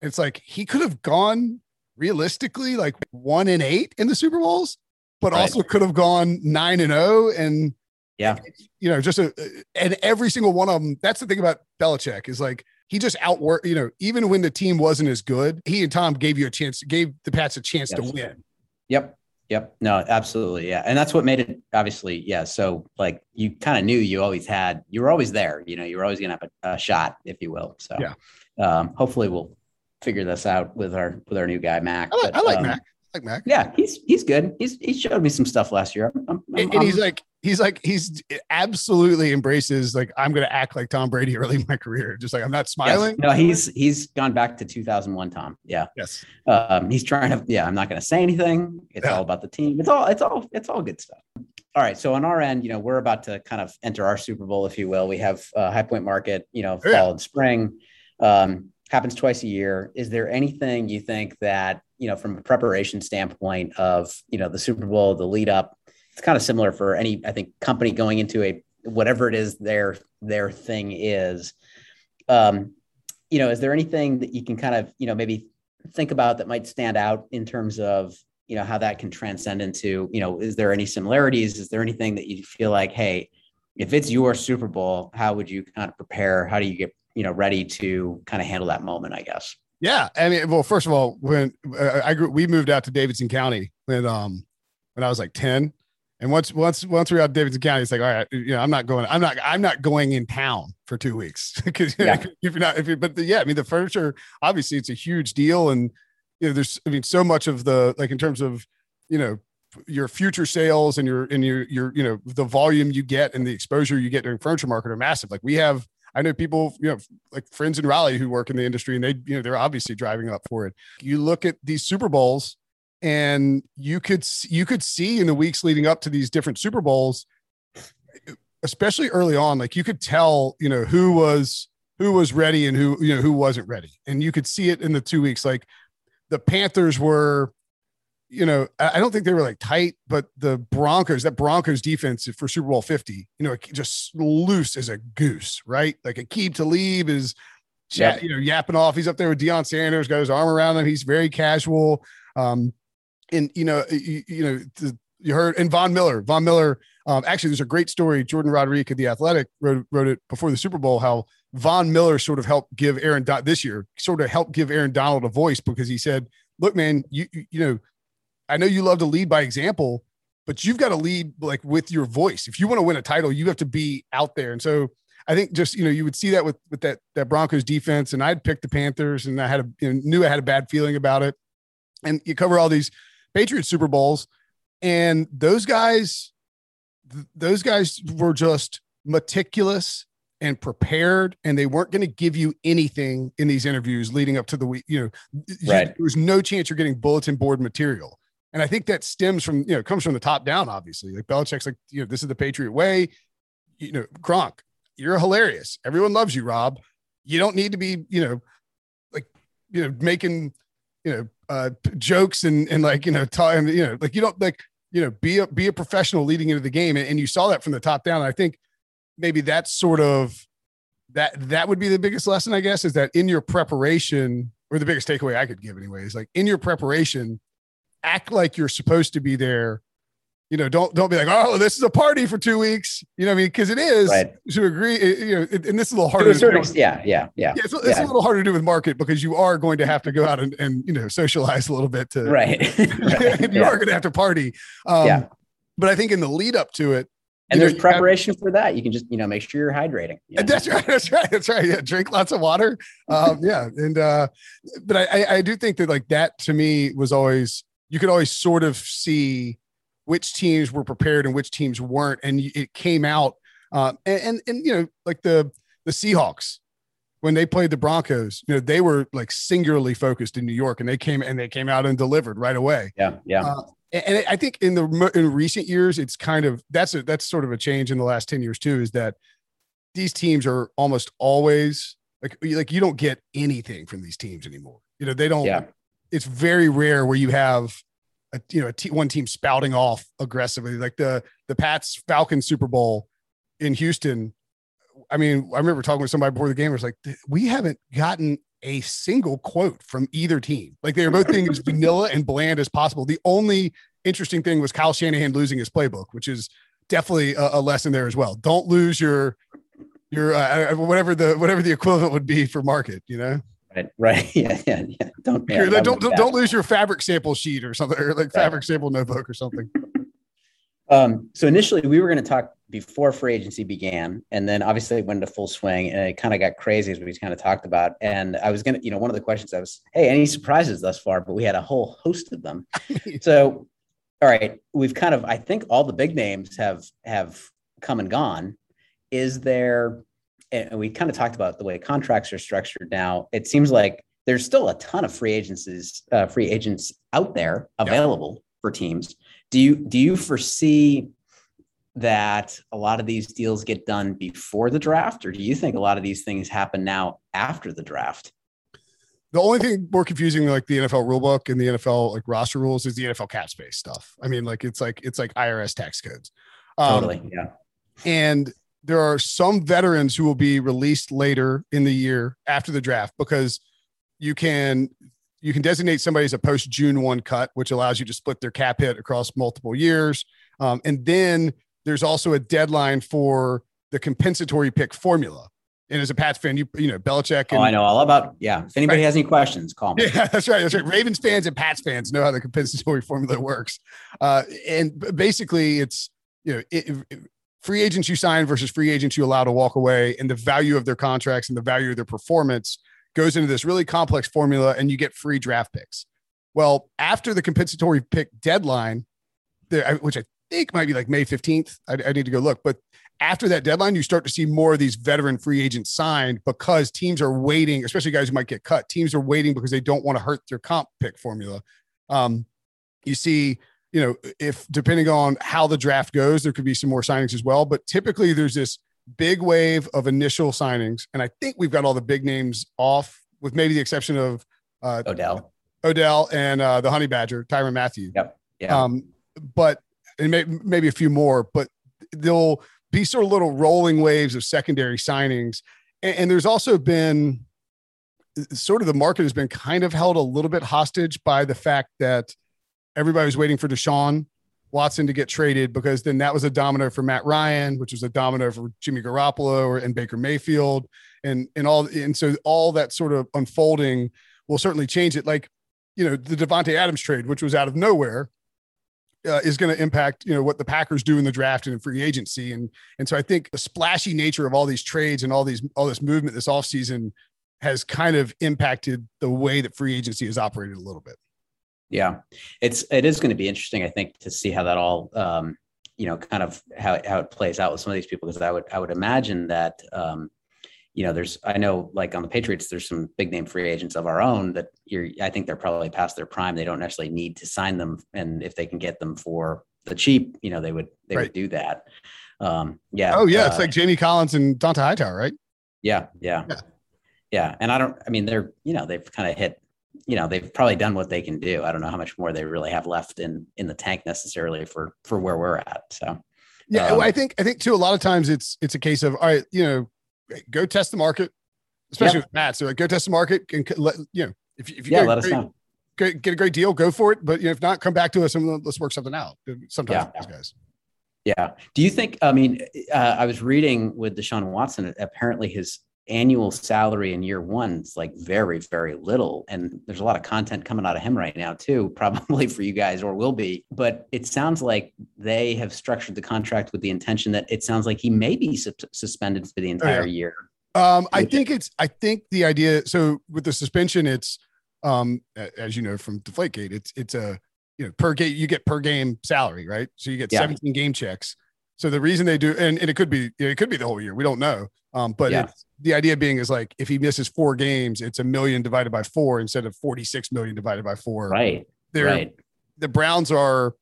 it's like he could have gone realistically like one and eight in the Super Bowls, but right. also could have gone nine and zero, oh and yeah, you know, just a and every single one of them. That's the thing about Belichick is like he just outworked, you know, even when the team wasn't as good, he and Tom gave you a chance, gave the Pats a chance yes. to win. Yep. Yep. No, absolutely. Yeah. And that's what made it obviously. Yeah. So like you kind of knew you always had, you were always there, you know, you were always going to have a, a, shot, if you will. So yeah. Um, hopefully we'll figure this out with our, with our new guy, Mac. I like, but, I like um, Mac like Mac. Yeah, he's he's good. He's he showed me some stuff last year. I'm, I'm, and, and, he's like he's like he's absolutely embraces like I'm going to act like Tom Brady early in my career. Just like I'm not smiling. Yes. No, he's he's gone back to 2001 Tom. Yeah. Yes. Um, he's trying to. Yeah, I'm not going to say anything. It's yeah. all about the team. It's all it's all it's all good stuff. All right. So on our end, you know, we're about to kind of enter our Super Bowl, if you will. We have uh, High Point Market, you know, fall yeah. and spring. Um, happens twice a year. Is there anything you think that you know, from a preparation standpoint of, you know, the Super Bowl, the lead up, it's kind of similar for any, I think, company going into a whatever it is their their thing is. Um, you know, is there anything that you can kind of, you know, maybe think about that might stand out in terms of, you know, how that can transcend into, you know, is there any similarities? Is there anything that you feel like, hey, if it's your Super Bowl, how would you kind of prepare? How do you get, you know, ready to kind of handle that moment, I guess? Yeah, I mean, well, first of all, when uh, I grew, we moved out to Davidson County when um when I was like ten, and once once once we are out Davidson County, it's like, all right, you know, I'm not going, I'm not, I'm not going in town for two weeks because yeah. if you're not, if you, but the, yeah, I mean, the furniture obviously it's a huge deal, and you know, there's, I mean, so much of the like in terms of you know your future sales and your and your your you know the volume you get and the exposure you get during furniture market are massive. Like we have I know people, you know, like friends in Raleigh who work in the industry and they, you know, they're obviously driving up for it. You look at these Super Bowls and you could, you could see in the weeks leading up to these different Super Bowls, especially early on, like you could tell, you know, who was, who was ready and who, you know, who wasn't ready. And you could see it in the two weeks. Like the Panthers were, you know, I don't think they were like tight, but the Broncos, that Broncos defense for Super Bowl 50, you know, just loose as a goose, right? Like Aqib Talib is, yep. you know, yapping off. He's up there with Deion Sanders, got his arm around him. He's very casual. Um, and, you know, you, you know, the, you heard, and Von Miller, Von Miller, um, actually, there's a great story. Jordan of The Athletic wrote, wrote it before the Super Bowl, how Von Miller sort of helped give Aaron, this year, sort of helped give Aaron Donald a voice because he said, look, man, you, you know, I know you love to lead by example, but you've got to lead like with your voice. If you want to win a title, you have to be out there. And so I think just you know you would see that with with that that Broncos defense, and I'd picked the Panthers, and I had a you know, knew I had a bad feeling about it. And you cover all these Patriots Super Bowls, and those guys, th- those guys were just meticulous and prepared, and they weren't going to give you anything in these interviews leading up to the week. You know, right. there was no chance you're getting bulletin board material. And I think that stems from, you know, comes from the top down, obviously. Like Belichick's like, you know, this is the Patriot way. You know, Gronk, you're hilarious. Everyone loves you, Rob. You don't need to be, you know, like, you know, making, you know, uh, jokes and, and like, you know, time, you know, like you don't like, you know, be a, be a professional leading into the game. And, and you saw that from the top down. I think maybe that's sort of, that, that would be the biggest lesson, I guess, is that in your preparation, or the biggest takeaway I could give anyway, is like in your preparation, act like you're supposed to be there. You know, don't don't be like, oh, this is a party for two weeks. You know, what I mean, because it is Right. to agree. it- you know, and this is a little To harder. to do. extent, yeah, yeah, yeah. Yeah, it's, it's Yeah. a little harder to do with market because you are going to have to go out and, and you know socialize a little bit to Right. Right. you Yeah. are going to have to party. Um, Yeah. But I think in the lead up to it, And you know, there's have- preparation for that. You can just, you know, make sure you're hydrating. you know? That's right. That's right. That's right. Yeah. Drink lots of water. Um, yeah. And, uh, but I, I do think that like that to me was always, you could always sort of see which teams were prepared and which teams weren't. And it came out, uh, and, and, and, you know, like the, the Seahawks, when they played the Broncos, you know, they were like singularly focused in New York and they came and they came out and delivered right away. Yeah, yeah. Uh, and I think in the in recent years, it's kind of that's a that's sort of a change in the last ten years too. Is that these teams are almost always like like you don't get anything from these teams anymore. You know they don't. Yeah. It's very rare where you have a you know a te- one team spouting off aggressively like the the Pats Falcons Super Bowl in Houston. I mean, I remember talking with somebody before the game. I was like, we haven't gotten a single quote from either team. Like they were both being as vanilla and bland as possible. The only interesting thing was Kyle Shanahan losing his playbook, which is definitely a, a lesson there as well. Don't lose your your uh, whatever the whatever the equivalent would be for market. You know, Right, right. Yeah, yeah, yeah. Don't, yeah, don't don't, don't lose your fabric sample sheet or something, or like fabric sample notebook or something. Um, so initially, we were going to talk before free agency began, and then obviously it went into full swing, and it kind of got crazy as we kind of talked about. And I was going to, you know, one of the questions I was, hey, any surprises thus far? But we had a whole host of them. so, all right, we've kind of, I think, all the big names have have come and gone. Is there? And we kind of talked about the way contracts are structured now. It seems like there's still a ton of free agencies, uh, free agents out there available for teams. Do you do you foresee that a lot of these deals get done before the draft, or do you think a lot of these things happen now after the draft? The only thing more confusing than like the NFL rulebook and the NFL like roster rules is the NFL cap space stuff. I mean, like it's like it's like IRS tax codes. Um, Totally. Yeah. And there are some veterans who will be released later in the year after the draft because you can you can designate somebody as a post June one cut, which allows you to split their cap hit across multiple years. Um, and then there's also a deadline for the compensatory pick formula. And as a Pats fan, you you know Belichick. And, Oh, I know all about. Yeah. If anybody has any questions, call me. yeah, that's right. That's right. Ravens fans and Pats fans know how the compensatory formula works. Uh, and basically, it's you know it, it- free agents you sign versus free agents you allow to walk away, and the value of their contracts and the value of their performance goes into this really complex formula, and you get free draft picks. Well, after the compensatory pick deadline, there, which I think might be like May fifteenth, I, I need to go look, but after that deadline, you start to see more of these veteran free agents signed because teams are waiting, especially guys who might get cut. Teams are waiting because they don't want to hurt their comp pick formula. Um, you see, you know, if depending on how the draft goes, there could be some more signings as well. But typically, there's this big wave of initial signings, and I think we've got all the big names off, with maybe the exception of uh, Odell. Odell and uh, the Honey Badger, Tyrann Mathieu. Yep. Yeah. Um, but and may, maybe a few more, but there'll be sort of little rolling waves of secondary signings. And, and there's also been sort of the market has been kind of held a little bit hostage by the fact that everybody was waiting for Deshaun Watson to get traded because then that was a domino for Matt Ryan, which was a domino for Jimmy Garoppolo or, and Baker Mayfield. And, and all, and so all that sort of unfolding will certainly change it. Like, you know, the Davante Adams trade, which was out of nowhere, uh, is going to impact you know what the Packers do in the draft and in free agency, and and so I think the splashy nature of all these trades and all these all this movement this offseason has kind of impacted the way that free agency has operated a little bit. Yeah, it's it is going to be interesting, I think, to see how that all, um, you know, kind of how how it plays out with some of these people. Because I would I would imagine that, um, you know, there's I know like on the Patriots, there's some big name free agents of our own that you're. I think they're probably past their prime. They don't necessarily need to sign them, and if they can get them for the cheap, you know, they would they Right. would do that. Um, yeah. Oh yeah, it's uh, like Jamie Collins and Dont'a Hightower, right? yeah, yeah, Yeah. yeah, And I don't. I mean, they're you know they've kind of hit. You know, they've probably done what they can do. I don't know how much more they really have left in in the tank necessarily for for where we're at. So Yeah, Um, I think I think too. A lot of times it's it's a case of all right, you know, go test the market, especially Yep. with Matt. So like, go test the market and let you know if you- if you yeah, get let us know. get, get a great deal, go for it. But you know, if not, come back to us and let's work something out. Sometimes yeah. guys. Yeah. Do you think? I mean, uh, I was reading with Deshaun Watson. Apparently, his annual salary in year one is like very, very little. And there's a lot of content coming out of him right now, too, probably for you guys or will be. But it sounds like they have structured the contract with the intention that it sounds like he may be su- suspended for the entire oh, yeah. year. Um, I think it's, I think the idea, so with the suspension, it's, um, as you know, from Deflategate, it's, it's a, you know, per game, you get per game salary, right? So you get yeah. 17 game checks. So the reason they do, and, and it could be, it could be the whole year. We don't know. Um, but yeah. the idea being is like if he misses four games, it's a million divided by four instead of 46 million divided by four. Right. They're, right. The Browns are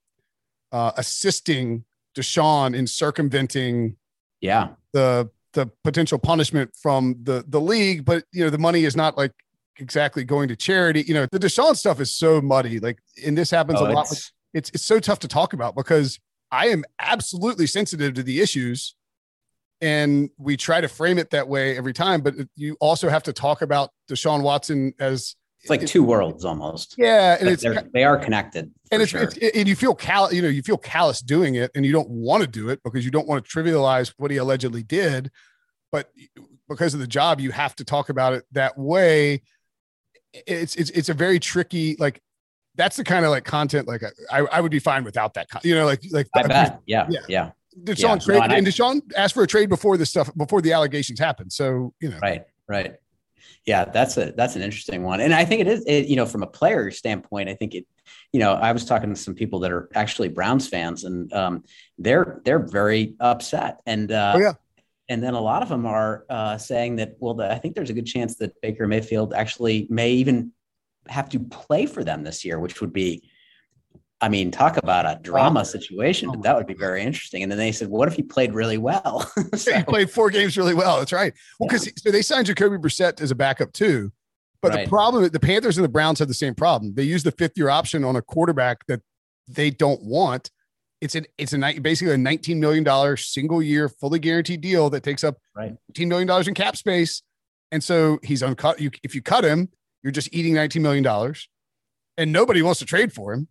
uh, assisting Deshaun in circumventing yeah the the potential punishment from the the league, but you know the money is not like exactly going to charity. You know the Deshaun stuff is so muddy. Like, and this happens oh, a lot. It's, it's it's so tough to talk about because I am absolutely sensitive to the issues and we try to frame it that way every time. But you also have to talk about Deshaun Watson as it's like two worlds almost. Yeah, and it's they are connected. And it's, sure. it's and you feel cal you know you feel callous doing it, and you don't want to do it because you don't want to trivialize what he allegedly did. But because of the job, you have to talk about it that way. It's it's it's a very tricky like that's the kind of like content like I, I would be fine without that. You know, like like I bet. Yeah, yeah. yeah. Deshaun yeah, trade, no, and, Deshaun asked for a trade before this stuff before the allegations happened. So you know, right, right. Yeah, that's a that's an interesting one, and I think it is. It, you know, from a player standpoint, I think it. You know, I was talking to some people that are actually Browns fans, and um, they're they're very upset, and uh, oh, yeah. And then a lot of them are uh, saying that, well, the, I think there's a good chance that Baker Mayfield actually may even have to play for them this year, which would be I mean, talk about a drama situation, oh but that would be very interesting. And then they said, "What if he played really well?" so, he played four games really well. That's right. Well, because yeah. so they signed Jacoby Brissett as a backup too. But right. the problem, the Panthers and the Browns have the same problem. They use the fifth year option on a quarterback that they don't want. It's an it's a basically a nineteen million dollar single year fully guaranteed deal that takes up right. million dollars in cap space, and so he's uncut. You if you cut him, you're just eating nineteen million dollars, and nobody wants to trade for him.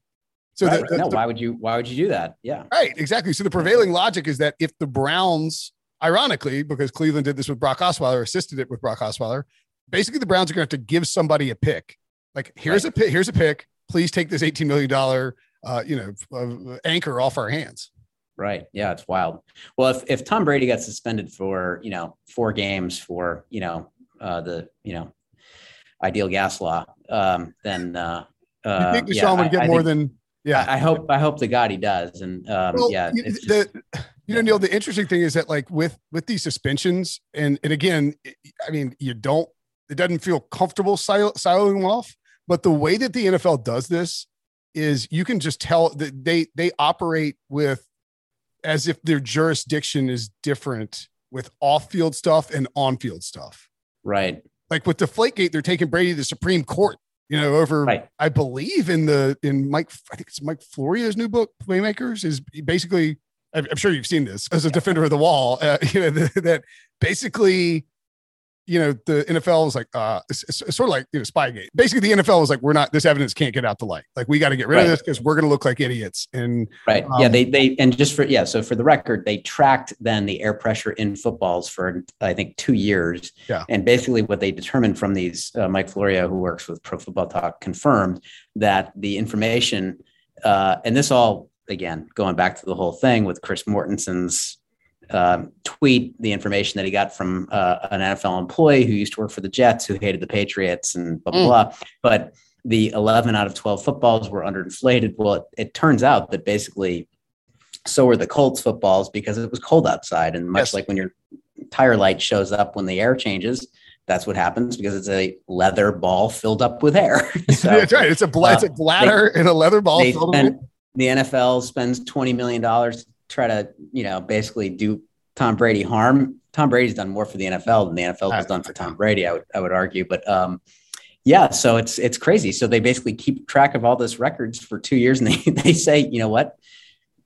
So right. the, the, no, the, why would you why would you do that? Yeah. Right, exactly. So the prevailing logic is that if the Browns, ironically, because Cleveland did this with Brock Osweiler, assisted it with Brock Osweiler, basically the Browns are going to have to give somebody a pick. Like here's right. a pick, here's a pick. Please take this $18 million uh, you know, uh, anchor off our hands. Right. Yeah, it's wild. Well, if if Tom Brady got suspended for, you know, four games for, you know, uh, the, you know, ideal gas law, um, then uh, uh, you think Deshaun yeah, would get I, more I think, than yeah, I, I hope I hope the God he does, and um, well, yeah, the, just, you know, Neil. The interesting thing is that like with with these suspensions, and and again, I mean, you don't. It doesn't feel comfortable sil- siloing off, but the way that the NFL does this is you can just tell that they they operate with as if their jurisdiction is different with off-field stuff and on-field stuff. Right. Like with Deflategate, they're taking Brady to the Supreme Court you know, over right. I believe in the in Mike, I think it's Mike Florio's new book, Playmakers, is basically. I'm sure you've seen this as a defender of the wall. Uh, you know that basically you know, the NFL was like, uh, it's, it's, sort of like, you know, Spygate. Basically, the NFL was like, we're not, this evidence can't get out the light. Like, we got to get rid right. of this because we're going to look like idiots. And right. Um, yeah. They, they, and just for, yeah. So for the record, they tracked then the air pressure in footballs for, I think, two years. Yeah. And basically, what they determined from these, uh, Mike Florio, who works with Pro Football Talk, confirmed that the information, uh, and this all, again, going back to the whole thing with Chris Mortensen's um, tweet the information that he got from uh, an NFL employee who used to work for the Jets, who hated the Patriots, and blah blah mm. blah. But the 11 out of 12 footballs were underinflated. Well, it, it, turns out that basically so were the Colts footballs because it was cold outside, and much yes. like when your tire light shows up when the air changes. That's what happens because it's a leather ball filled up with air. so, That's right. It's a, bl- uh, it's a bladder they, and a leather ball. Spend, the NFL spends $20 million try to, you know, basically do Tom Brady harm. Tom Brady's done more for the NFL than the NFL has done for Tom Brady. I would I would argue, but um, yeah, so it's it's crazy. So they basically keep track of all this records for two years, and they they say, you know what,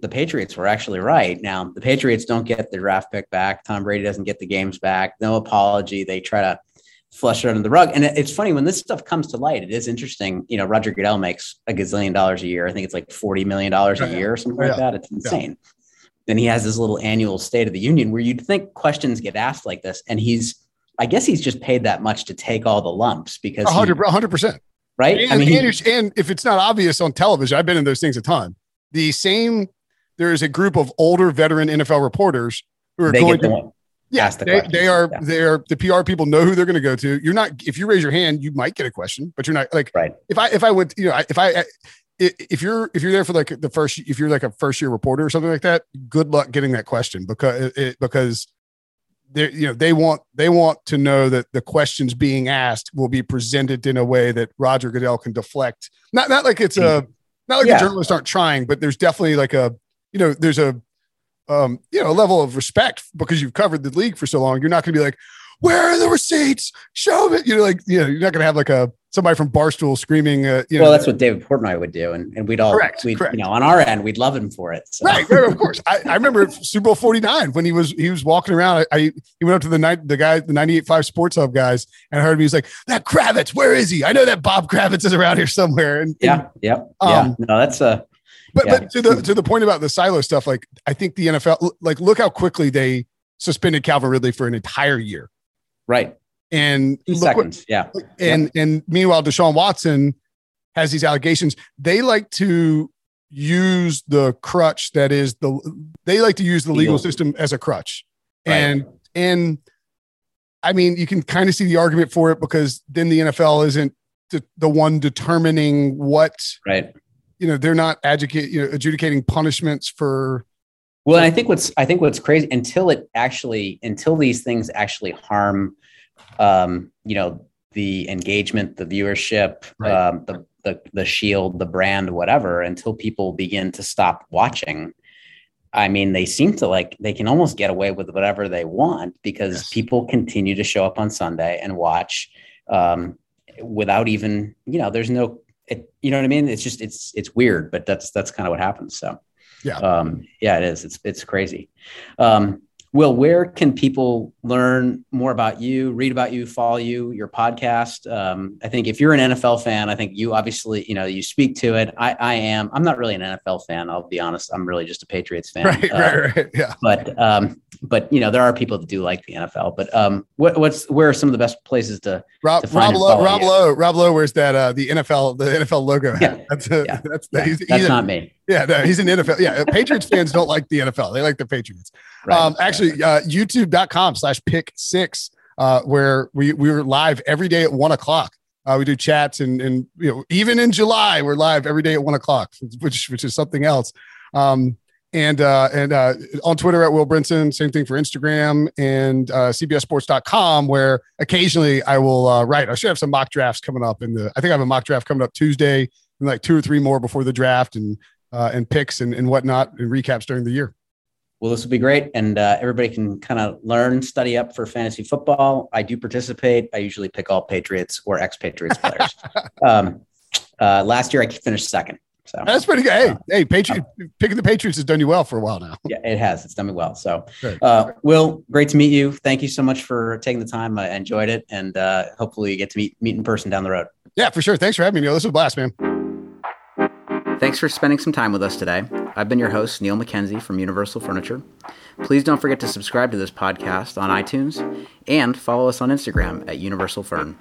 the Patriots were actually right. Now the Patriots don't get the draft pick back. Tom Brady doesn't get the games back. No apology. They try to flush it under the rug. And it's funny when this stuff comes to light, it is interesting. You know, Roger Goodell makes a gazillion dollars a year. I think it's like $40 million a year or something yeah. like that. It's insane. Yeah. Then he has this little annual state of the union where you'd think questions get asked like this. And he's, I guess he's just paid that much to take all the lumps because 100, 100%. Right. And, I mean, and, he, and if it's not obvious on television, I've been in those things a ton. The same, there is a group of older veteran NFL reporters who are going to, yeah, the they, they, are yeah. they are the PR people know who they're going to go to. You're not if you raise your hand, you might get a question, but you're not like right. If I if I would you know if I if you're if you're there for like the first if you're like a first year reporter or something like that, good luck getting that question because it, because they you know they want they want to know that the questions being asked will be presented in a way that Roger Goodell can deflect. Not not like it's a not like yeah. the journalists aren't trying, but there's definitely like a you know there's a um, you know, a level of respect because you've covered the league for so long. You're not going to be like, where are the receipts? Show me. You know, like, you know, you're not going to have like a somebody from Barstool screaming. Uh, you well, that's what David Portnoy would do, and, and we'd all, correct, we'd, correct. you know, on our end, we'd love him for it. So. Right, right, of course. I, I remember Super Bowl 49 when he was he was walking around. I, I he went up to the night the guy the 98.5 Sports Hub guys and I heard him. He was like, "That Kravitz, where is he? I know that Bob Kravitz is around here somewhere." And, yeah, yeah, um, yeah. No, that's a but yeah. but to the to the point about the silo stuff, like I think the NFL, like look how quickly they suspended Calvin Ridley for an entire year. Right. And seconds. What, yeah. And and meanwhile, Deshaun Watson has these allegations. They like to use the crutch that is the they like to use the legal system as a crutch. Right. And and I mean, you can kind of see the argument for it because then the NFL isn't the, the one determining what right you know they're not adjudicate, you know, adjudicating punishments for well i think what's i think what's crazy until it actually until these things actually harm um you know the engagement the viewership right. um the, the the shield the brand whatever until people begin to stop watching i mean they seem to like they can almost get away with whatever they want because yes. people continue to show up on sunday and watch um without even you know there's no it, you know what I mean? It's just it's it's weird, but that's that's kind of what happens. So yeah, um, yeah, it is. It's it's crazy. Um, Will, where can people learn more about you, read about you, follow you, your podcast? Um, I think if you're an NFL fan, I think you obviously, you know, you speak to it. I, I am. I'm not really an NFL fan. I'll be honest. I'm really just a Patriots fan. Right, uh, right, right. Yeah. But um, but you know there are people that do like the NFL. But um, what, what's where are some of the best places to Rob to Rob Lowe Rob Lowe Rob Lowe wears that uh, the NFL the NFL logo. Yeah, that's a, yeah. that's yeah. He's, that's he's not a, me. Yeah, no, he's an NFL. Yeah, Patriots fans don't like the NFL. They like the Patriots. Right, um, actually, uh, YouTube.com slash Pick Six, uh, where we we were live every day at one o'clock. Uh, we do chats and and you know even in July we're live every day at one o'clock, which which is something else. Um, and uh, and uh, on Twitter at Will Brinson, same thing for Instagram and uh, CBSSports.com, where occasionally I will uh, write. I should have some mock drafts coming up. In the I think I have a mock draft coming up Tuesday, and like two or three more before the draft, and uh, and picks and, and whatnot, and recaps during the year. Well, this will be great, and uh, everybody can kind of learn, study up for fantasy football. I do participate. I usually pick all Patriots or ex-Patriots players. um, uh, last year, I finished second. So that's pretty good. Hey, uh, hey, Patriot picking the Patriots has done you well for a while now. Yeah, it has. It's done me well. So, uh, Will, great to meet you. Thank you so much for taking the time. I enjoyed it, and uh, hopefully, you get to meet meet in person down the road. Yeah, for sure. Thanks for having me, Neil. This was a blast, man. Thanks for spending some time with us today. I've been your host, Neil McKenzie from Universal Furniture. Please don't forget to subscribe to this podcast on iTunes and follow us on Instagram at Universal Furn.